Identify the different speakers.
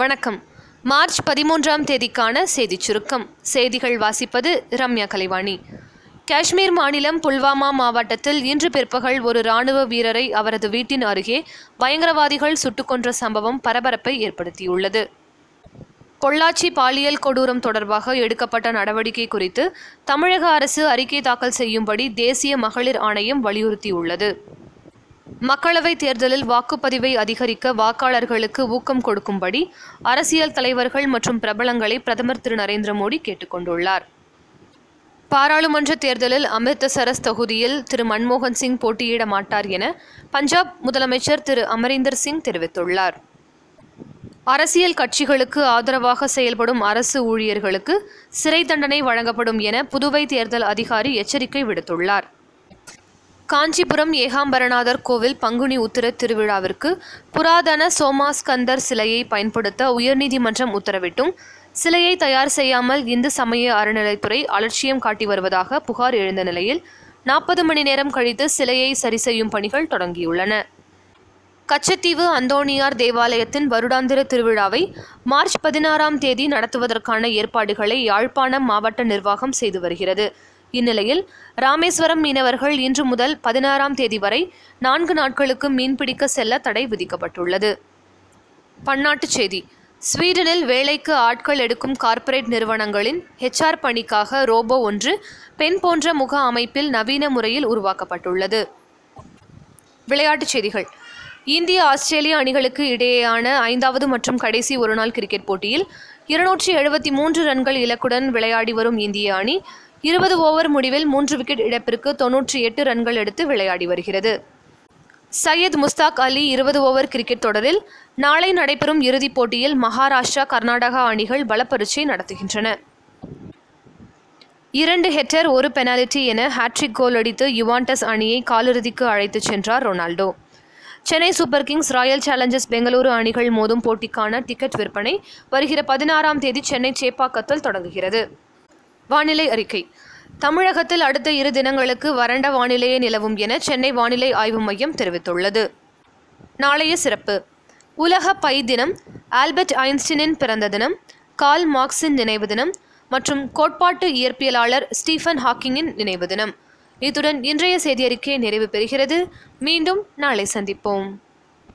Speaker 1: வணக்கம் மார்ச் பதிமூன்றாம் தேதிக்கான செய்திச் சுருக்கம் செய்திகள் வாசிப்பது ரம்யா கலைவாணி காஷ்மீர் மாநிலம் புல்வாமா மாவட்டத்தில் இன்று பிற்பகல் ஒரு ராணுவ வீரரை அவரது வீட்டின் அருகே பயங்கரவாதிகள் சுட்டுக்கொன்ற சம்பவம் பரபரப்பை ஏற்படுத்தியுள்ளது பொள்ளாச்சி பாலியல் கொடூரம் தொடர்பாக எடுக்கப்பட்ட நடவடிக்கை குறித்து தமிழக அரசு அறிக்கை தாக்கல் செய்யும்படி தேசிய மகளிர் ஆணையம் வலியுறுத்தியுள்ளது மக்களவைத் தேர்தலில் வாக்குப்பதிவை அதிகரிக்க வாக்காளர்களுக்கு ஊக்கம் கொடுக்கும்படி அரசியல் தலைவர்கள் மற்றும் பிரபலங்களை பிரதமர் திரு நரேந்திர மோடி கேட்டுக்கொண்டுள்ளார் பாராளுமன்ற தேர்தலில் அமிர்தசரஸ் தொகுதியில் திரு மன்மோகன் சிங் போட்டியிட மாட்டார் என பஞ்சாப் முதலமைச்சர் திரு அமரீந்தர் சிங் தெரிவித்துள்ளார் அரசியல் கட்சிகளுக்கு ஆதரவாக செயல்படும் அரசு ஊழியர்களுக்கு சிறை தண்டனை வழங்கப்படும் என புதுவை தேர்தல் அதிகாரி எச்சரிக்கை விடுத்துள்ளார் காஞ்சிபுரம் ஏகாம்பரநாதர் கோவில் பங்குனி உத்திர திருவிழாவிற்கு புராதன சோமாஸ்கந்தர் சிலையை பயன்படுத்த உயர்நீதிமன்றம் உத்தரவிட்டும் சிலையை தயார் செய்யாமல் இந்து சமய அறநிலைத்துறை அலட்சியம் காட்டி வருவதாக புகார் எழுந்த நிலையில் நாற்பது மணி நேரம் கழித்து சிலையை சரி செய்யும் பணிகள் தொடங்கியுள்ளன கச்சத்தீவு அந்தோணியார் தேவாலயத்தின் வருடாந்திர திருவிழாவை மார்ச் பதினாறாம் தேதி நடத்துவதற்கான ஏற்பாடுகளை யாழ்ப்பாணம் மாவட்ட நிர்வாகம் செய்து வருகிறது இந்நிலையில் ராமேஸ்வரம் மீனவர்கள் இன்று முதல் பதினாறாம் தேதி வரை நான்கு நாட்களுக்கு மீன்பிடிக்க செல்ல தடை விதிக்கப்பட்டுள்ளது பன்னாட்டுச் செய்தி ஸ்வீடனில் வேலைக்கு ஆட்கள் எடுக்கும் கார்ப்பரேட் நிறுவனங்களின் ஹெச்ஆர் பணிக்காக ரோபோ ஒன்று பெண் போன்ற முக அமைப்பில் நவீன முறையில் உருவாக்கப்பட்டுள்ளது விளையாட்டுச் செய்திகள் இந்திய ஆஸ்திரேலிய அணிகளுக்கு இடையேயான ஐந்தாவது மற்றும் கடைசி ஒருநாள் கிரிக்கெட் போட்டியில் இருநூற்றி எழுபத்தி மூன்று ரன்கள் இலக்குடன் விளையாடி வரும் இந்திய அணி இருபது ஓவர் முடிவில் மூன்று விக்கெட் இழப்பிற்கு தொன்னூற்றி எட்டு ரன்கள் எடுத்து விளையாடி வருகிறது சையத் முஸ்தாக் அலி இருபது ஓவர் கிரிக்கெட் தொடரில் நாளை நடைபெறும் இறுதிப் போட்டியில் மகாராஷ்டிரா கர்நாடகா அணிகள் பலப்பரிச்சை நடத்துகின்றன இரண்டு ஹெக்டர் ஒரு பெனால்டி என ஹாட்ரிக் கோல் அடித்து யுவான்டஸ் அணியை காலிறுதிக்கு அழைத்துச் சென்றார் Ronaldo Chennai super kings royal challengers Bengaluru அணிகள் மோதும் போட்டிக்கான டிக்கெட் விற்பனை வருகிற பதினாறாம் தேதி சென்னை சேப்பாக்கத்தில் தொடங்குகிறது வானிலை அறிக்கை தமிழகத்தில் அடுத்த இரு தினங்களுக்கு வறண்ட வானிலையே நிலவும் என சென்னை வானிலை ஆய்வு மையம் தெரிவித்துள்ளது நாளைய சிறப்பு உலக பை தினம் ஆல்பர்ட் ஐன்ஸ்டீனின் பிறந்த தினம் கால் மார்க்ஸின் நினைவு தினம் மற்றும் கோட்பாட்டு இயற்பியலாளர் ஸ்டீஃபன் ஹாக்கிங்கின் நினைவு தினம் இத்துடன் இன்றைய செய்தியறிக்கை நிறைவு பெறுகிறது மீண்டும் நாளை சந்திப்போம்